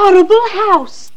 Horrible house!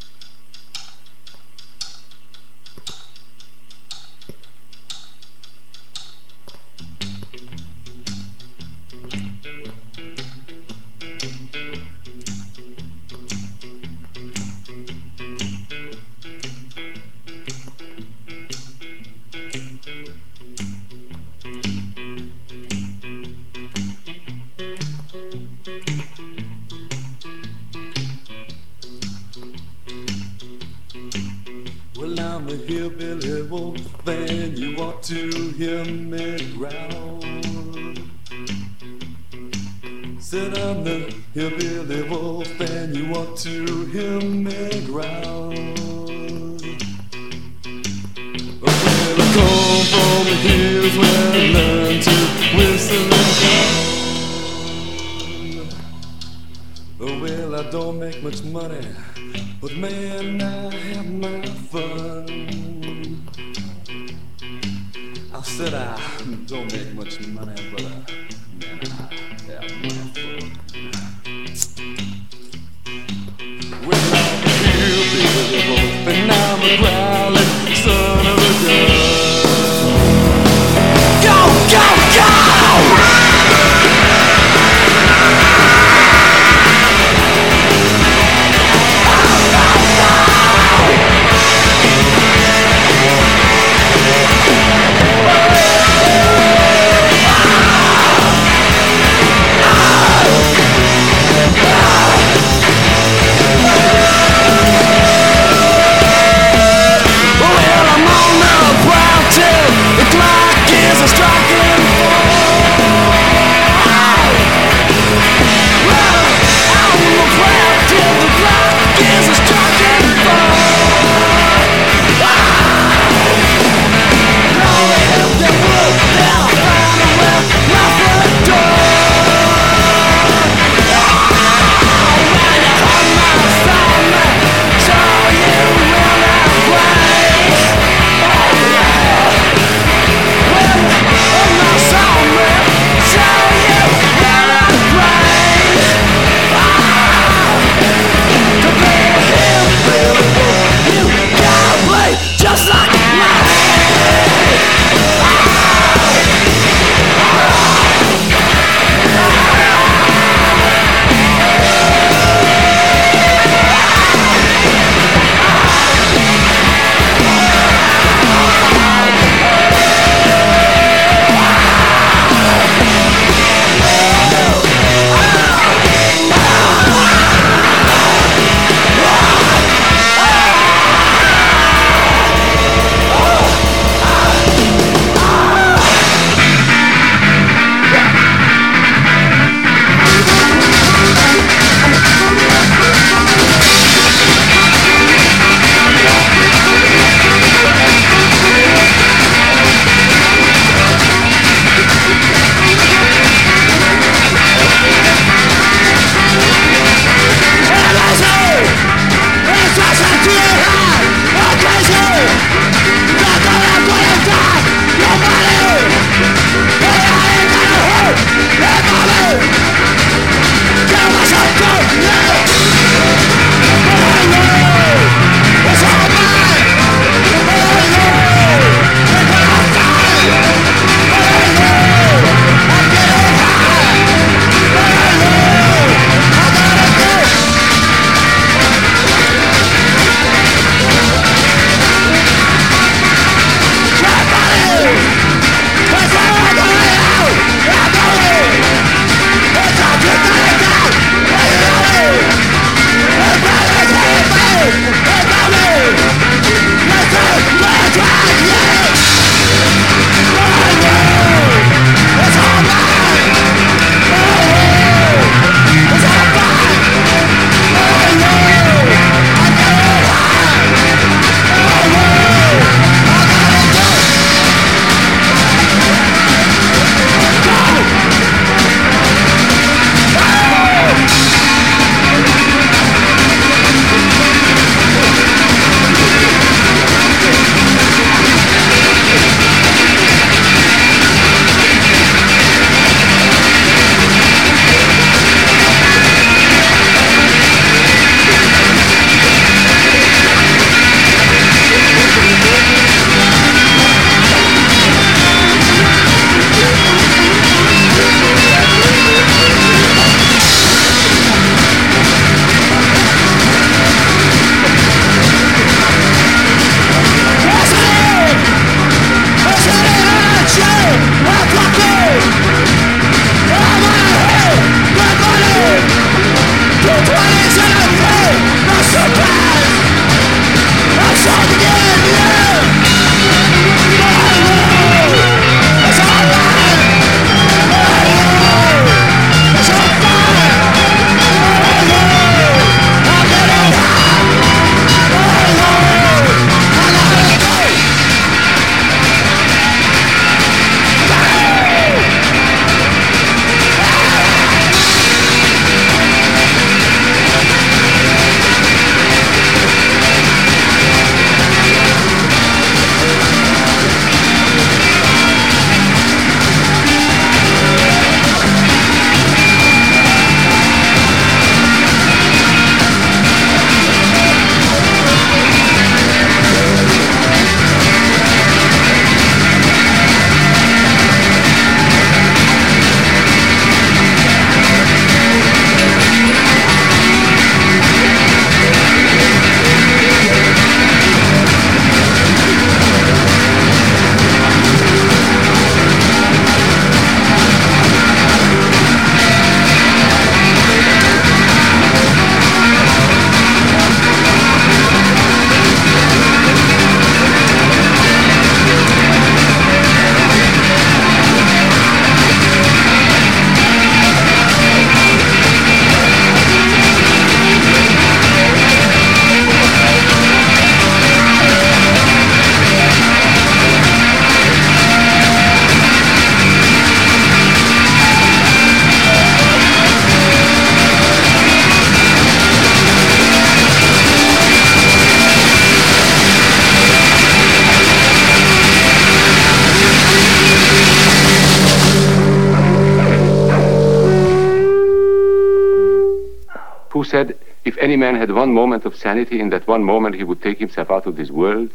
Any man had one moment of sanity, in that one moment he would take himself out of this world.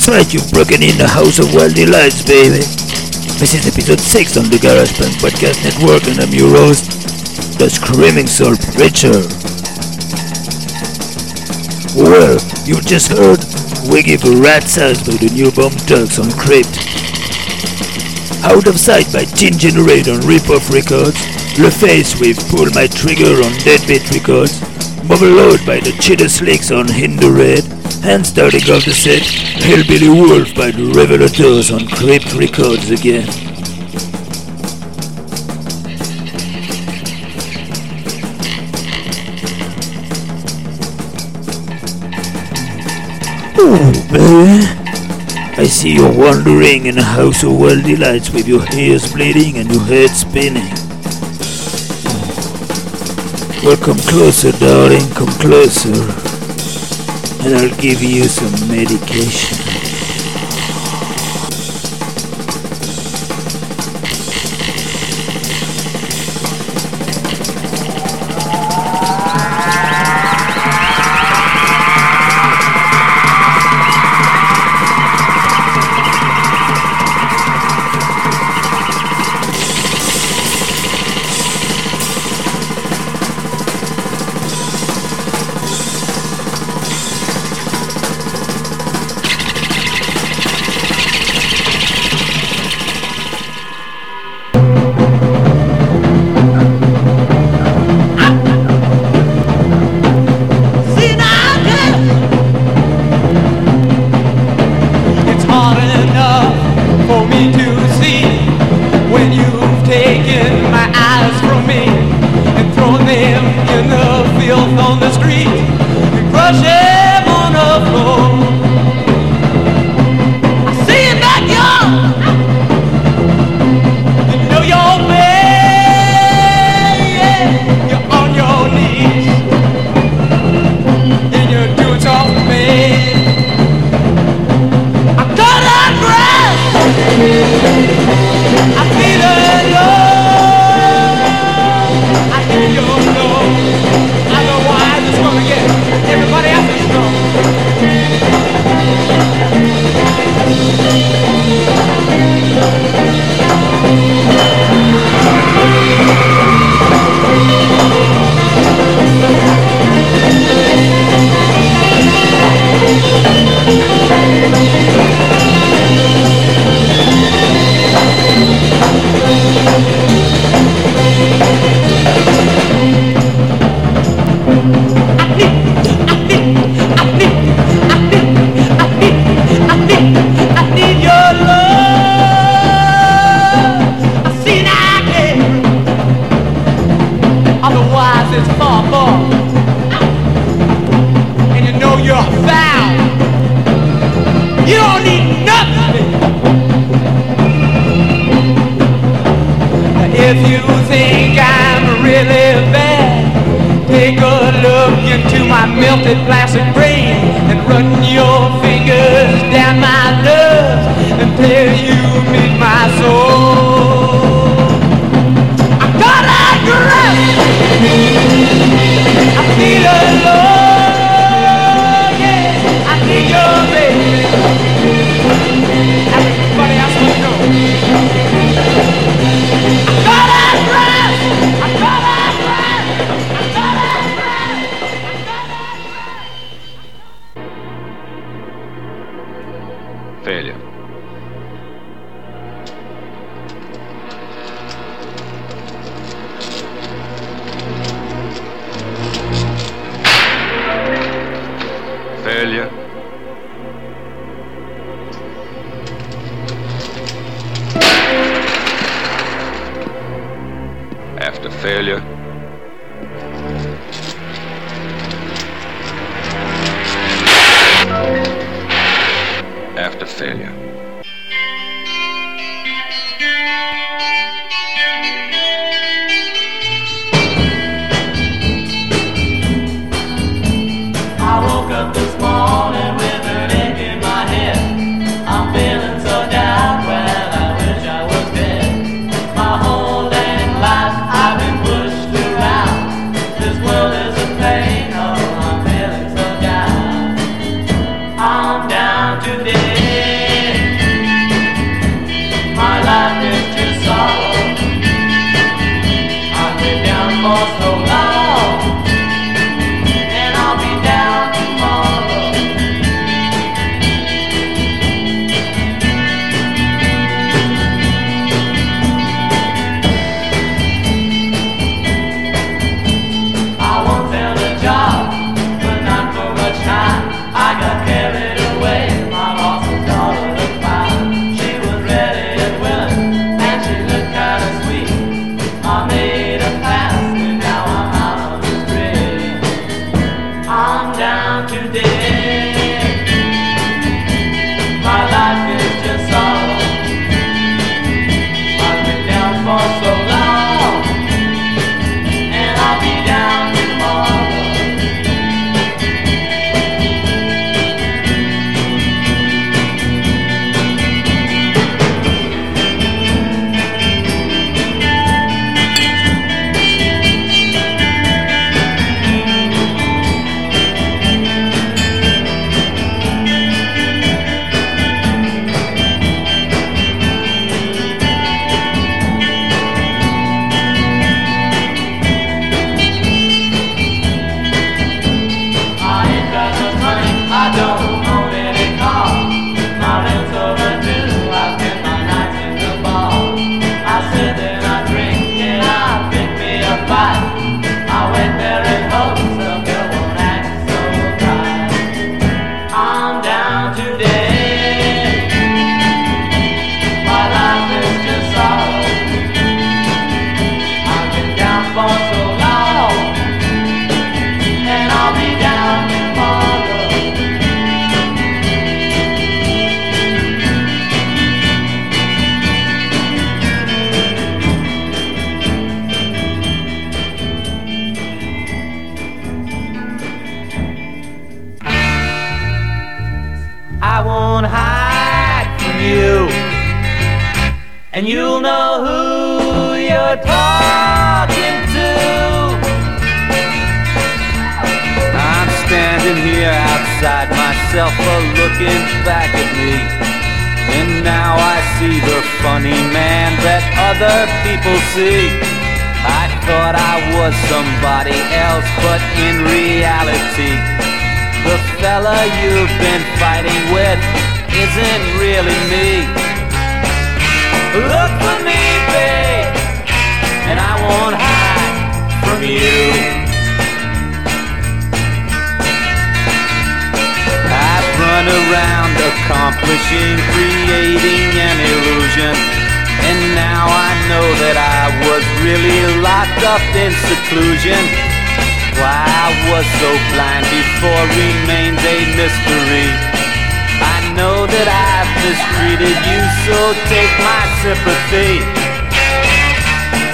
That's right, you've broken in the house of wild delights, baby. This is episode 6 on the Garage Punk Podcast Network, and I'm your host, the Screaming Soul Preacher. Well, you just heard We Give Rat's Ass by the new Bomb Tugs on Crypt. Out of Sight by Teen Generate on Ripoff Records, LeFace with Pull My Trigger on Deadbeat Records, Mobile Load by the Cheater Slicks on In The Red, and starting off the set, Hillbilly Wolf by the Revelators on Crypt Records again. Ooh, baby. I see you're wandering in a house of wild delights with your ears bleeding and your head spinning. Well, come closer, darling, come closer. And I'll give you some medication. Locked up in seclusion. Why I was so blind before remains a mystery. I know that I've mistreated you, so take my sympathy.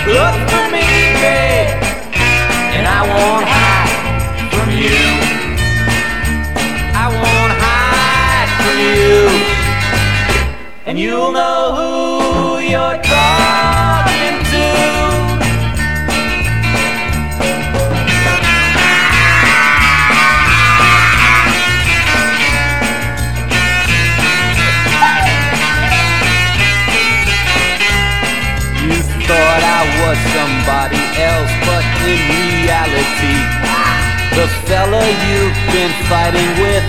Look for me, babe, and I won't hide from you. I won't hide from you, and you'll know who you're in reality, the fella you've been fighting with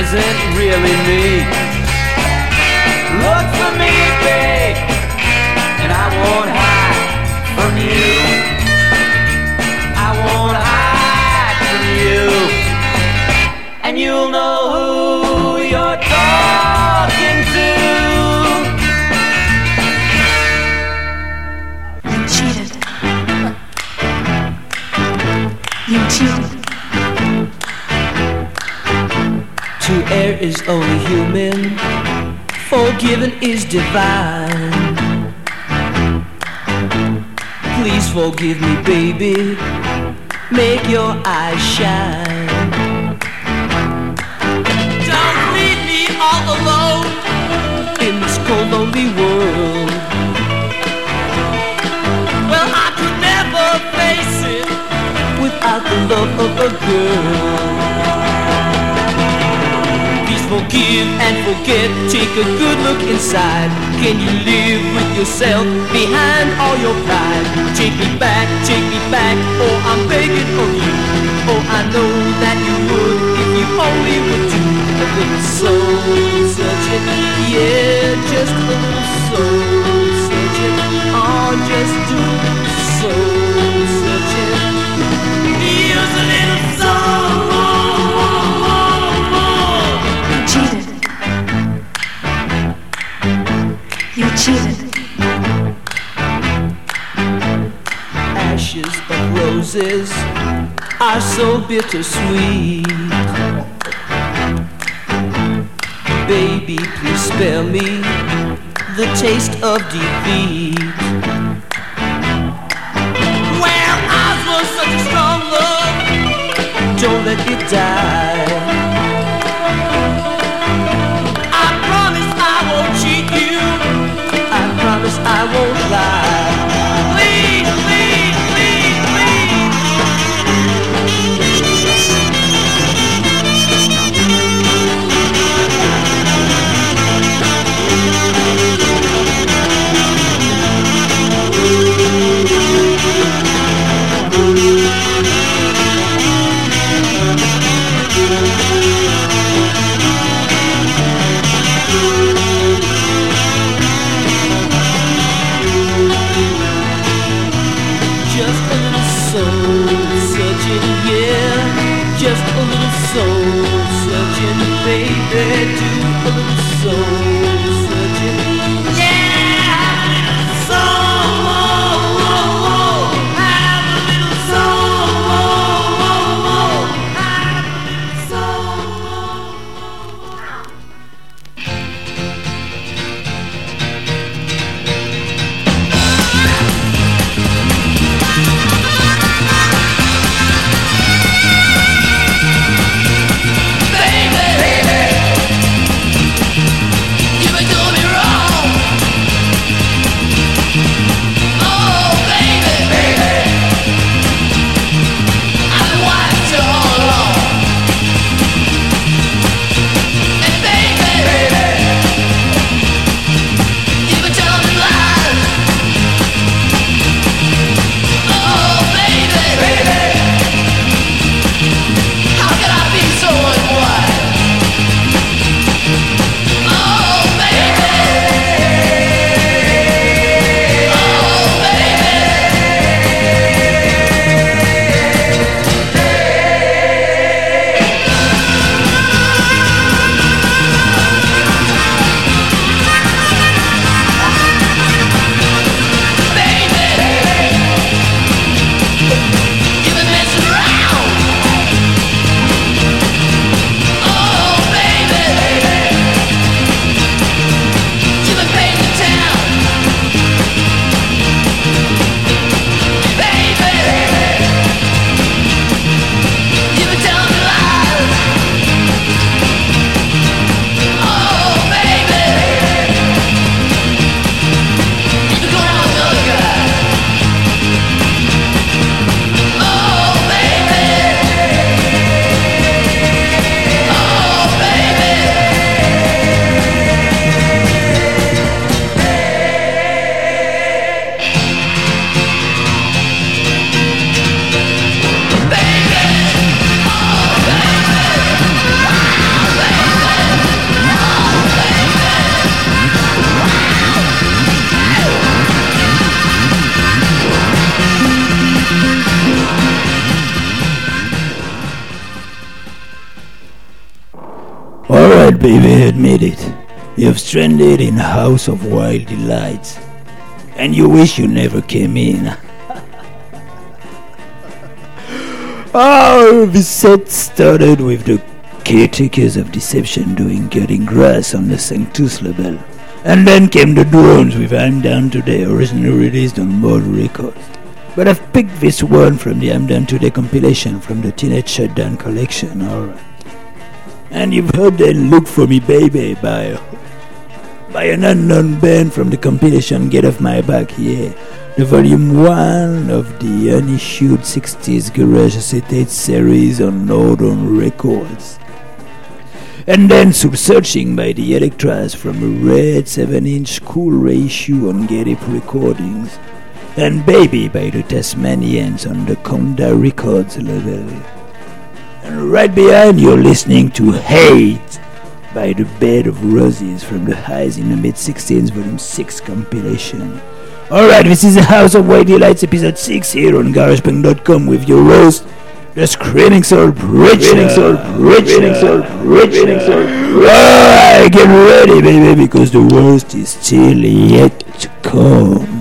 isn't really me. Look for me, babe, and I won't hide from you. I won't hide from you, and you'll know only human, forgiven is divine. Please forgive me, baby, make your eyes shine. Don't leave me all alone in this cold, lonely world. Well, I could never face it without the love of a girl forgive and forget. Take a good look inside. Can you live with yourself behind all your pride? Take me back, take me back, oh I'm begging of you. Oh I know that you would if you only would do a little soul searching. Yeah, just a little soul bittersweet. Baby, please spare me the taste of defeat. Well, ours was such a strong love. Don't let it die. baby, do a little soul. You've in house of wild delights. And you wish you never came in. oh, the set started with the caretakers of deception doing cutting grass on the Sanctus label. And then came the drones with I'm Down Today, originally released on Mode Records. But I've picked this one from the I'm Down Today compilation from the Teenage Shutdown collection, alright. And you've heard the Look For Me Baby by, by an unknown band from the compilation Get Off My Back, yeah. The volume 1 of the unissued 60s Garage Acetate series on Northern Records. And then through searching by the Electras from a red 7 inch cool reissue on Get Up Recordings. And Baby by the Tasmanians on the Conda Records label. And right behind you're listening to Hate by the Bed of Roses from the Highs in the Mid-Sixties Volume 6 compilation. Alright, this is the House of White Delights episode 6 here on GaragePunk.com with your host, the Screaming Soul Preacher. Screaming Soul Preacher. Soul Preacher. Alright, get ready baby because the worst is still yet to come.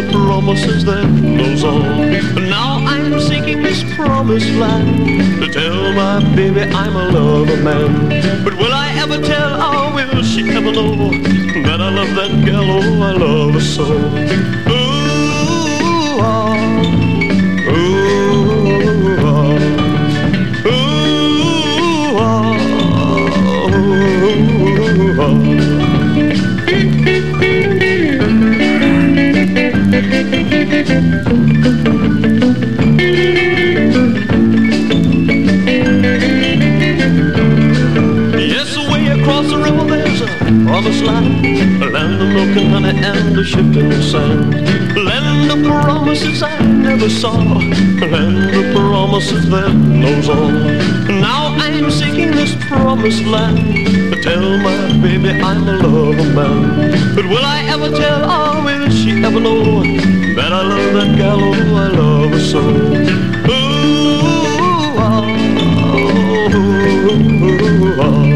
Of promises that knows all. But now I'm seeking this promised land to tell my baby I'm a lover man. But will I ever tell, or will she ever know that I love that gal, oh, I love her so. Ooh, ah, promised land, land of and honey and the shifting sand, land of promises I never saw, land of promises that knows all. Now I'm seeking this promised land tell my baby I'm a lover man. But will I ever tell her? Will she ever know that I love that gal? Oh, I love her so. Ooh, ah, ooh, ah.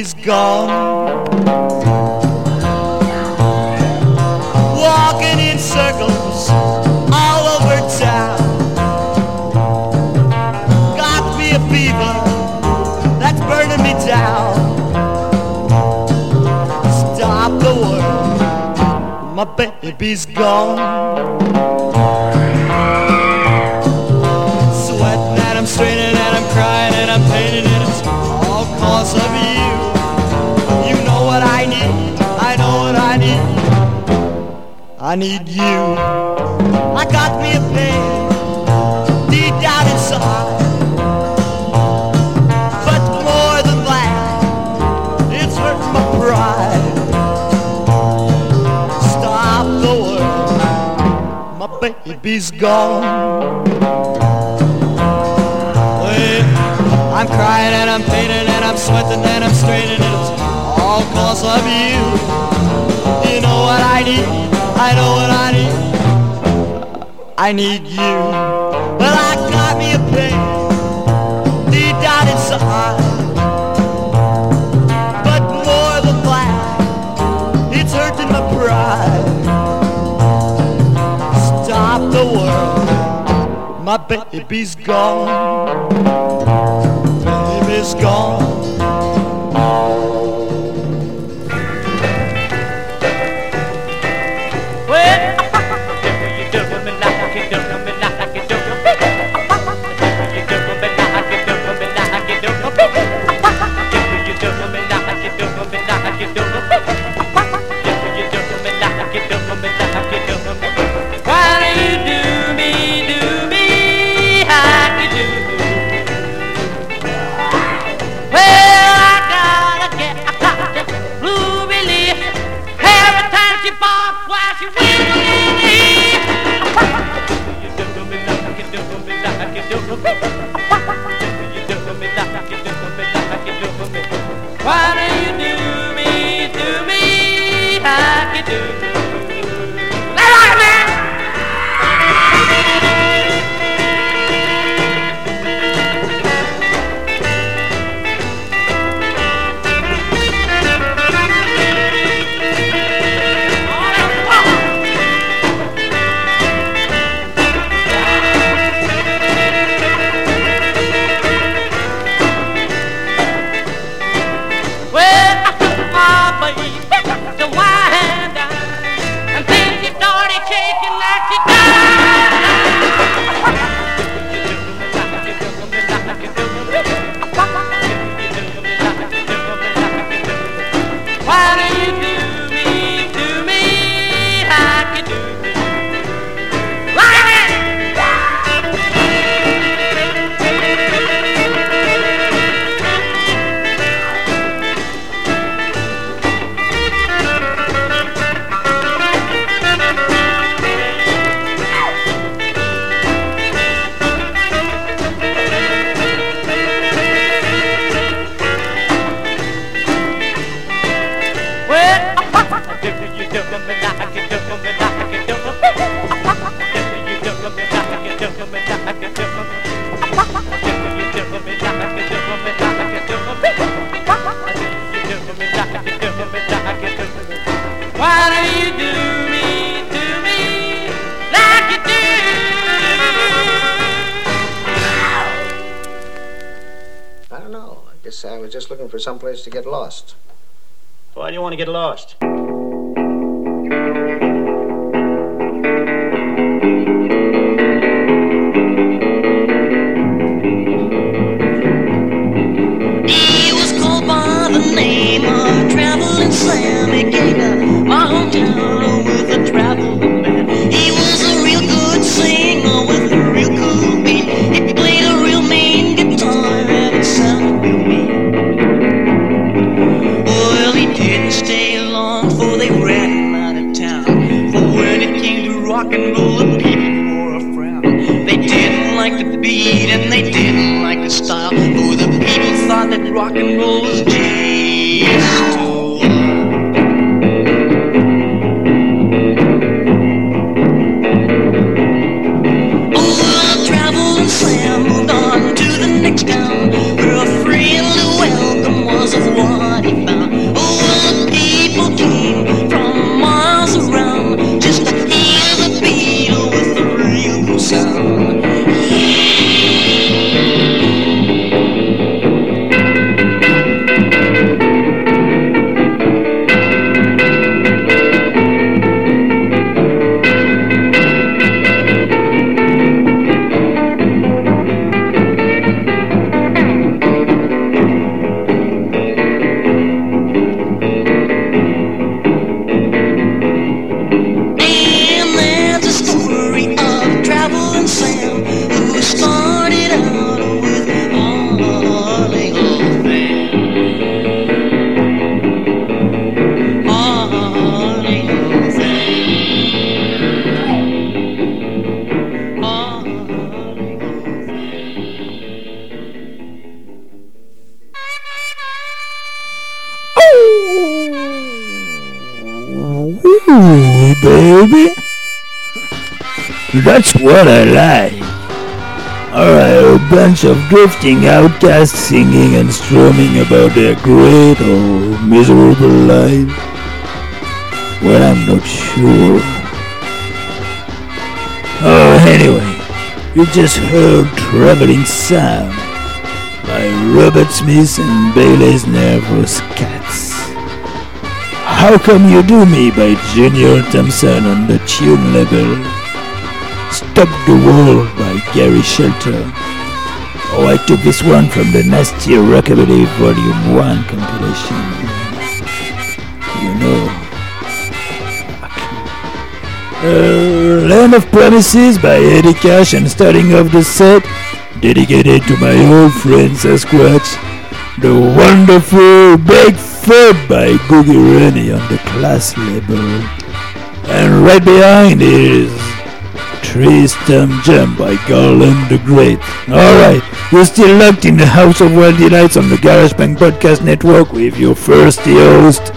Baby's gone. I need you. I got me a pain deep down inside. But more than that, it's hurt my pride. Stop the world, my baby's gone. Well, I'm crying and I'm painting and I'm sweating and I'm straining and it's all cause of you. You know what I need, I know what I need. I need you. Well, I got me a pain deep down inside. But more than that, it's hurting my pride. Stop the world, my baby's gone. Baby's gone. Rock and roll. was That's what I like. Alright, a bunch of drifting outcasts singing and strumming about their great or miserable life. Well, I'm not sure. Oh, anyway, you just heard Traveling Sam by Robert Smith and Bailey's Nervous Cats. How Come You Do Me by Junior Thompson on the tune label. Stop the Wall by Gary Shelter. Oh, I took this one from the Nasty Rockabilly Volume 1 compilation. You know. Uh, Land of Promises by Eddie Cash and starting off the set, dedicated to my old friend Sasquatch, the wonderful Big Foot by Googie Rene on the Class label. And right behind is Stump Jump by Garland the Great. Alright, you're still locked in the House of Wild Delights on the Garage Punk Podcast Network with your thirsty host,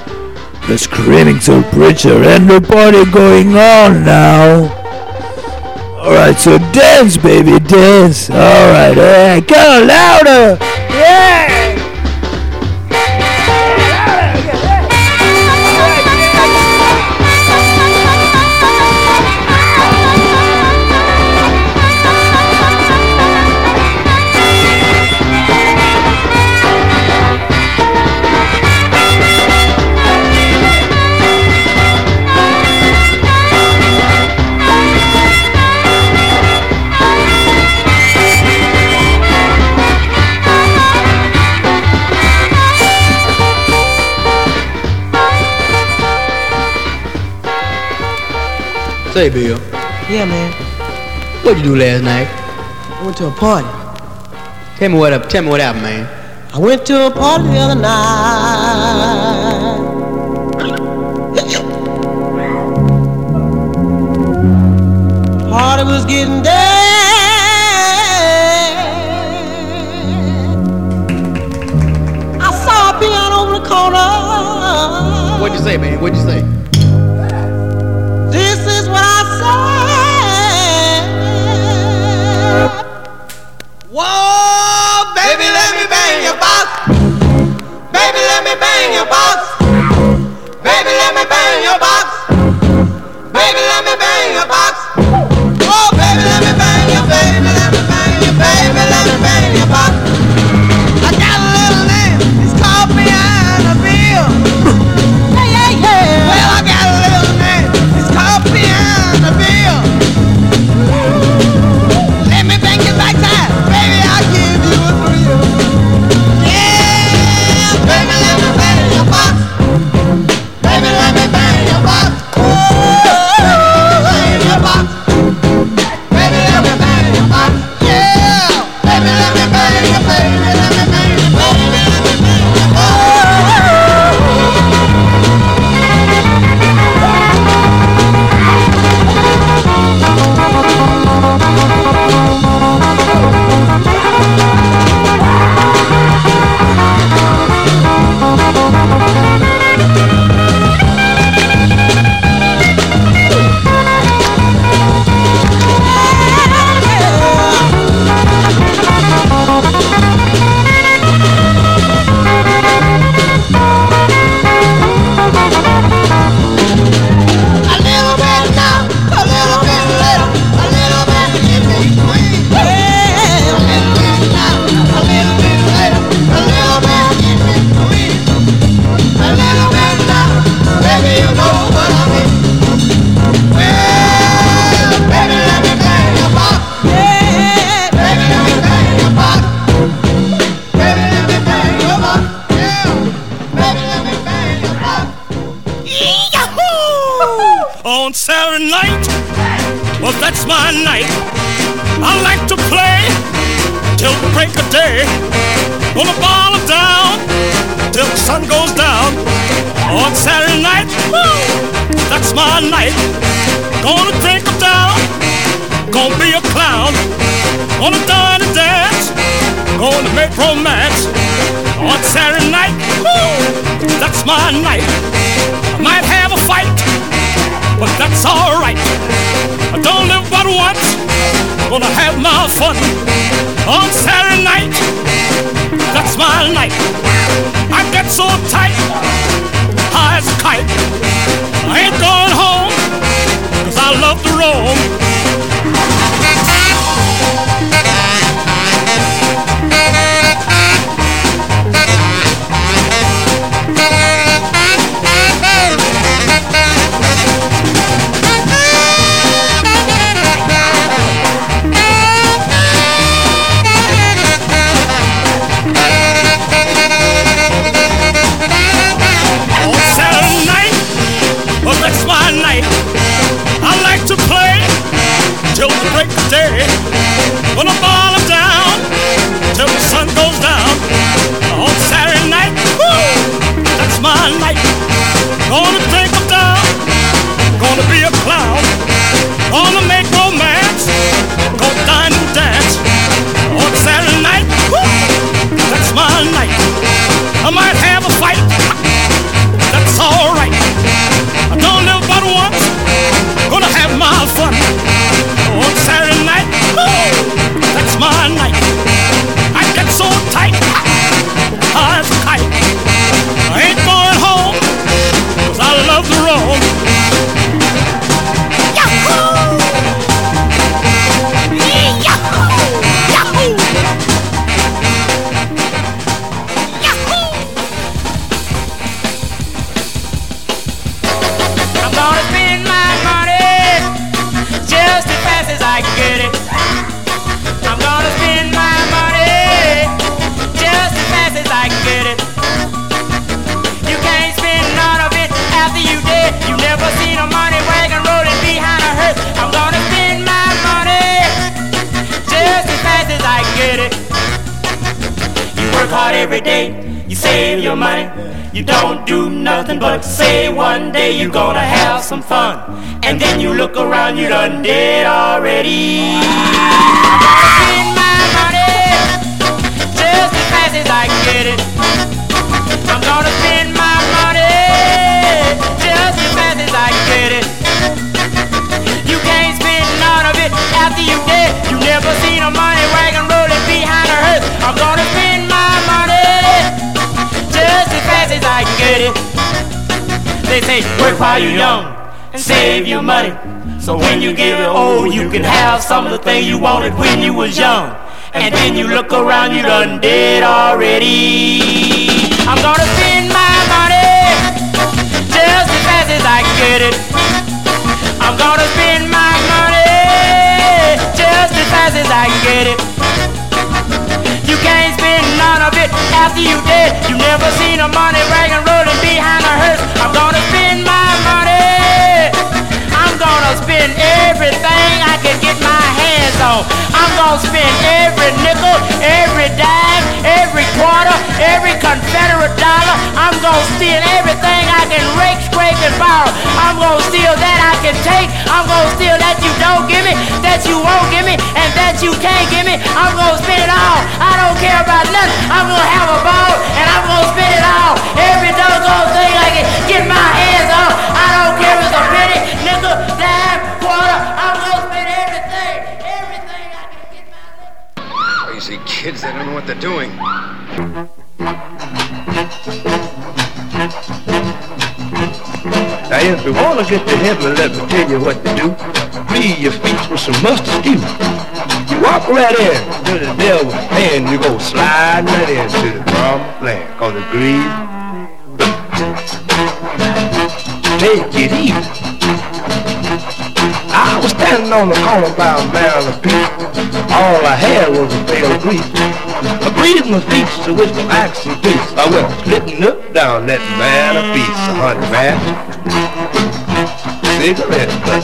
the Screaming Soul Preacher, and the party going on now. Alright, so dance, baby, dance. Alright, alright, eh, go louder. Say, Bill, Yeah, man. what'd you do last night? I went to a party. Tell me what up. Tell me what happened, man. I went to a party the other night. Party was getting dead. I saw a piano over the corner. What'd you say, man? What'd you say? bang your box. Baby, let me bang your box. And save your money. So when you get old, you can have some of the things you wanted when you was young. And then you look around, you done dead already. I'm gonna spend my money just as fast as I get it. I'm gonna spend my money just as fast as I get it. You can't spend none of it after you dead. You never seen a money wagon rolling behind a hearse. I'm gonna spend my gonna spend everything I can get my hands on. I'm gonna spend every nickel, every dime, every Confederate dollar. I'm gonna steal everything I can rake, scrape, and borrow. I'm gonna steal that I can take. I'm gonna steal that you don't give me, that you won't give me, and that you can't give me. I'm gonna spend it all. I don't care about nothing. I'm gonna have a ball, and I'm gonna spend it all. Every doggone thing I can get my hands on. I don't care if it's a penny, nickel, dime, quarter. I'm gonna spend everything. Everything I can get my Crazy kids, they don't know what they're doing. Now, if you want to get to heaven, let me tell you what to do. Clean your feet with some mustard stew. You walk right in to the devil's hand, you go sliding right into the promised land, cause it's green. Take it easy. Was standing on the corner by a barrel of beef. All I had was a pail of grease. I breathed my feet to which my action piece. I went splitting up down that man of beast, a hundred man. cigarette butt.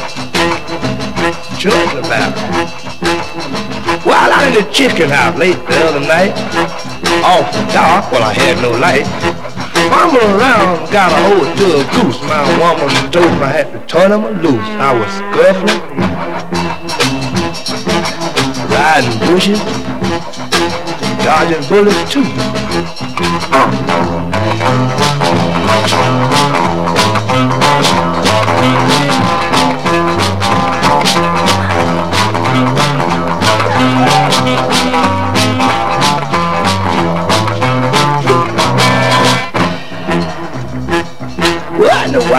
Chewing tobacco. While out in the chicken house late the other night, awful dark, well I had no light. Fumbling around, got a hold to a goose. My woman me I had to turn him loose. I was scuffling, riding bushes, dodging bullets too. Well,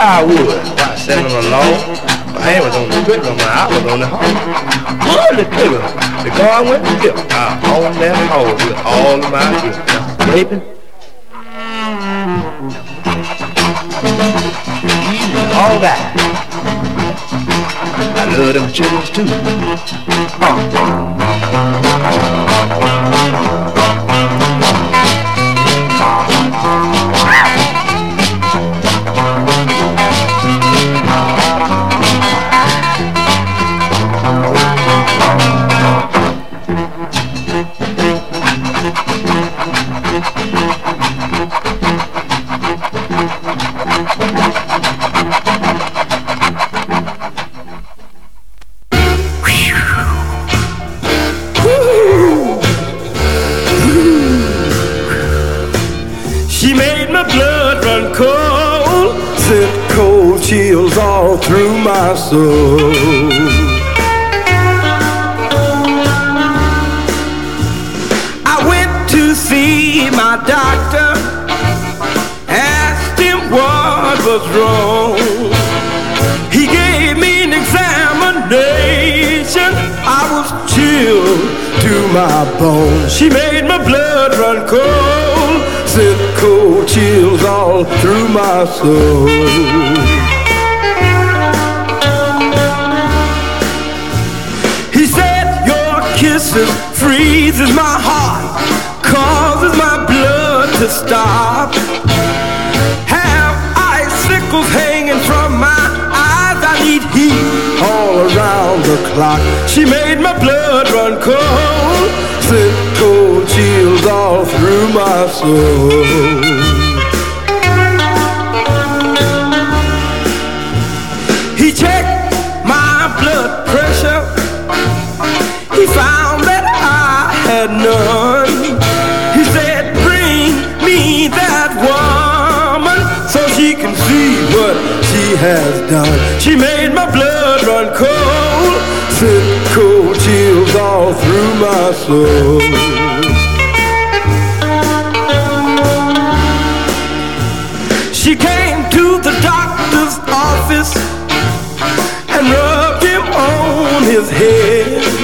the wildwood, while sailing along, my hand was on the trigger, my eye was on the horn. Pull the trigger, the car went to dip. I on that hole with all of my gear. Scraping. All that. I love them chickens too. Soul. I went to see my doctor, asked him what was wrong. He gave me an examination. I was chilled to my bones. She made my blood run cold, sent cold chills all through my soul. Kisses freezes my heart, causes my blood to stop. Have icicles hanging from my eyes. I need heat all around the clock. She made my blood run cold, sent cold chills all through my soul. He checked my blood pressure. He found none. He said, Bring me that woman so she can see what she has done. She made my blood run cold, sent cold chills all through my soul. She came to the doctor's office and rubbed him on his head.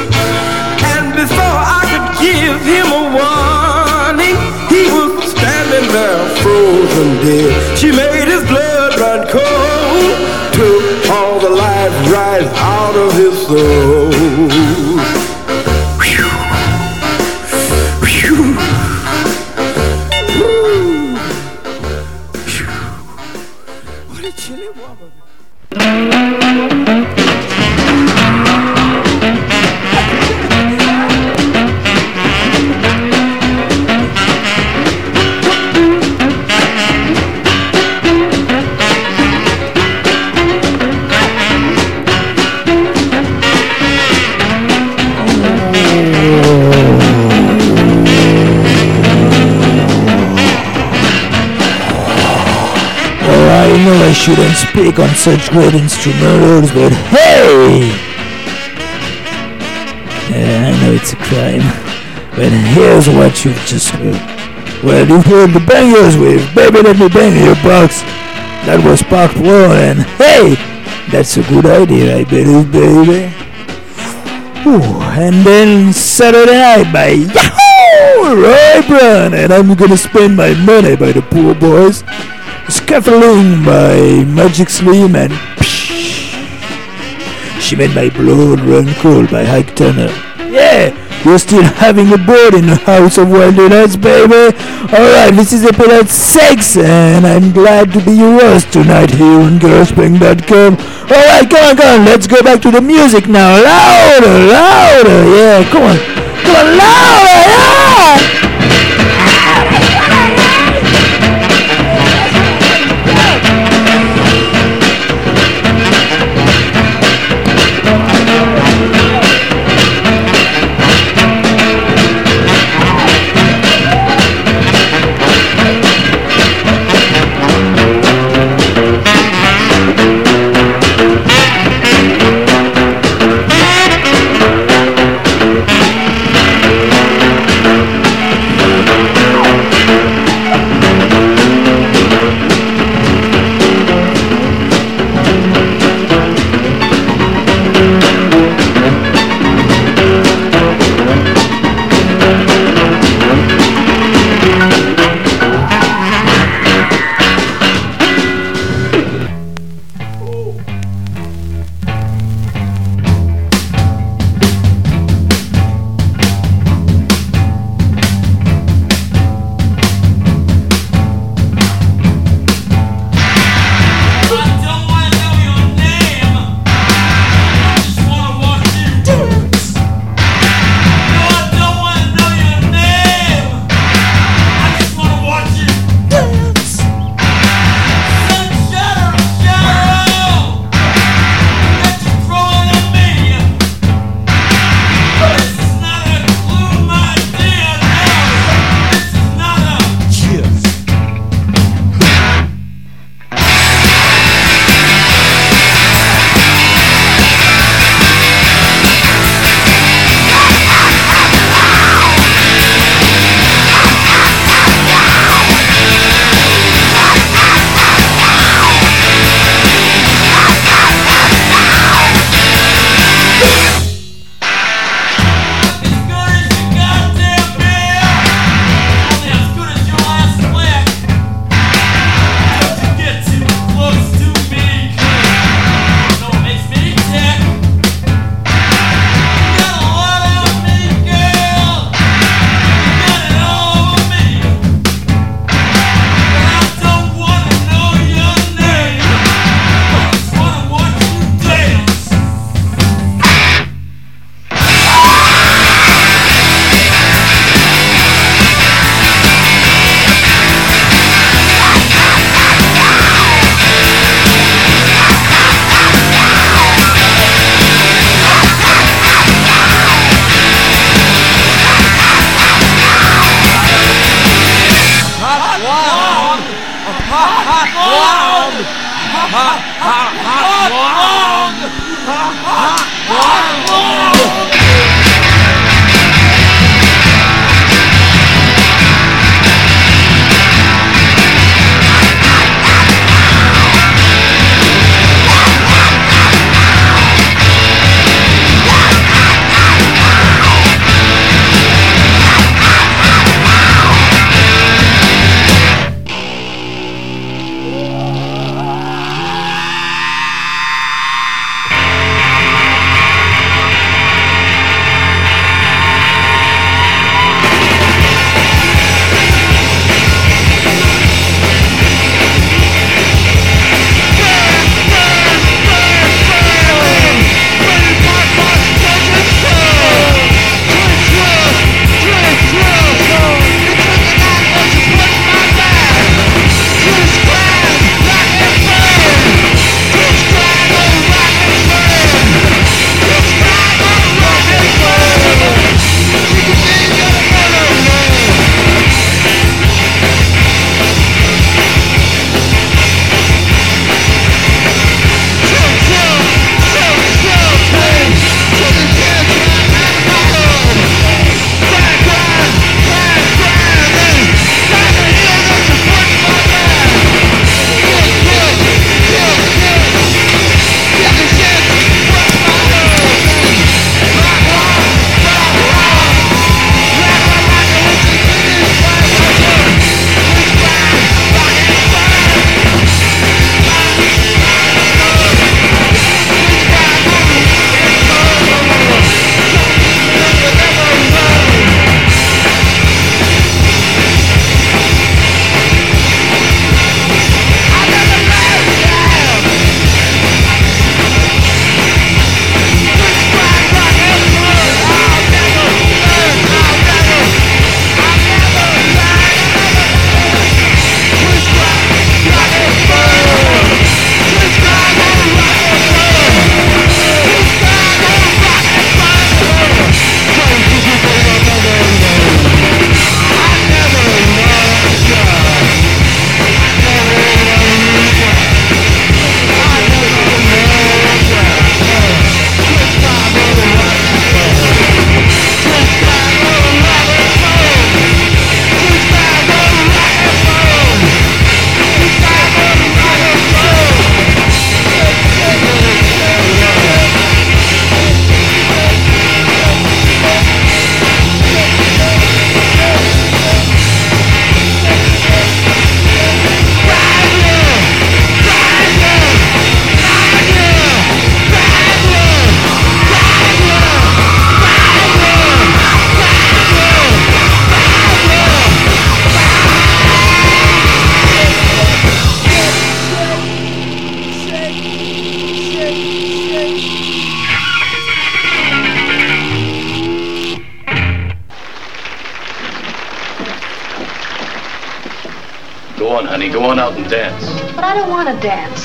Give him a warning, he was standing there frozen dead. She made his blood run cold, took all the life right out of his soul. Shouldn't speak on such great instrumentals, but hey! Yeah, I know it's a crime, but here's what you've just heard. Well, you heard the bangers with Baby Let Me Bang Your Box. That was part one, and hey! That's a good idea, I believe, baby. Ooh, and then Saturday Night by Yahoo! Roy Brown, and I'm gonna spend my money by the poor boys. Scaffolding by Magic Slim and Psh. She made my blood run cold by Ike Turner. Yeah, You're still having a board in the house of wild delights, baby. Alright, this is episode 6, and I'm glad to be yours tonight here on garagepunk.com. Alright, come on, come on, let's go back to the music now. Louder, louder, yeah, come on. Come on, louder, yeah! Don't want to dance.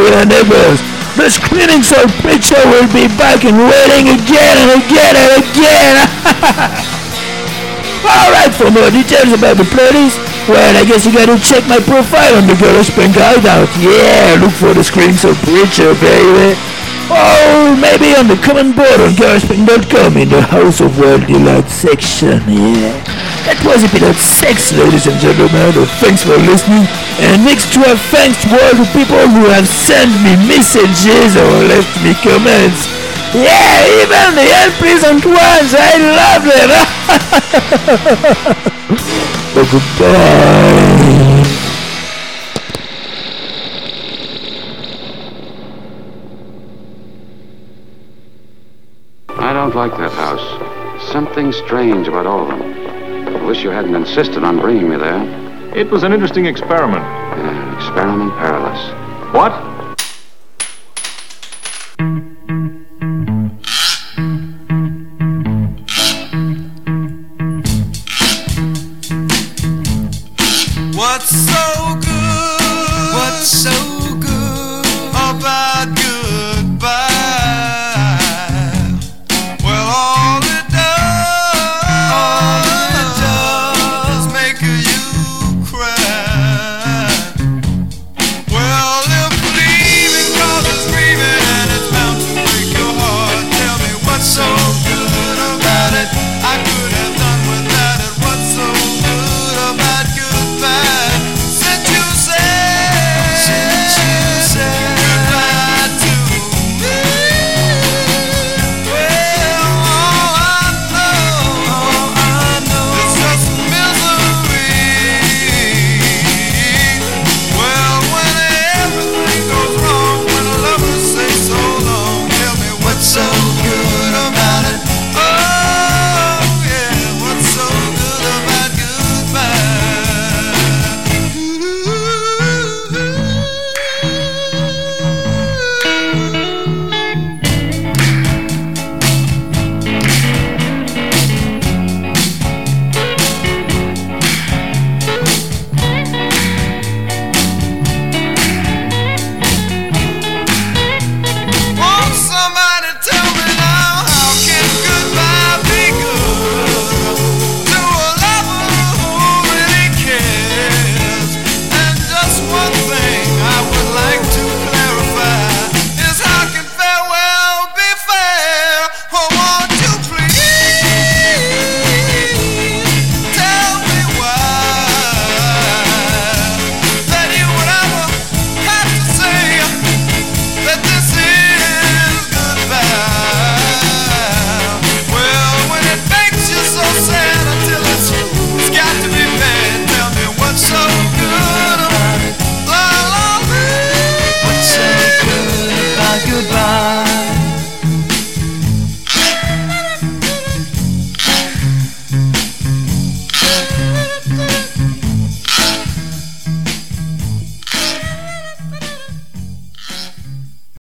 Your square neighbors. The screening cell picture will be back and waiting again and again and again. Alright, for more details about the playlist, well, I guess you gotta check my profile on the GaragePunk Hideout. Yeah, look for the screening cell picture, baby. Oh, maybe on the comment board on garagepunk.com in the House of Wild Delight section, yeah. That was episode 6, ladies and gentlemen. Thanks for listening. And next to a thanks to all the people who have sent me messages or left me comments. Yeah, even the unpleasant ones, I love them. but goodbye. I don't like that house. Something strange about all of them. I wish you hadn't insisted on bringing me there. It was an interesting experiment. Yeah, experiment perilous. What?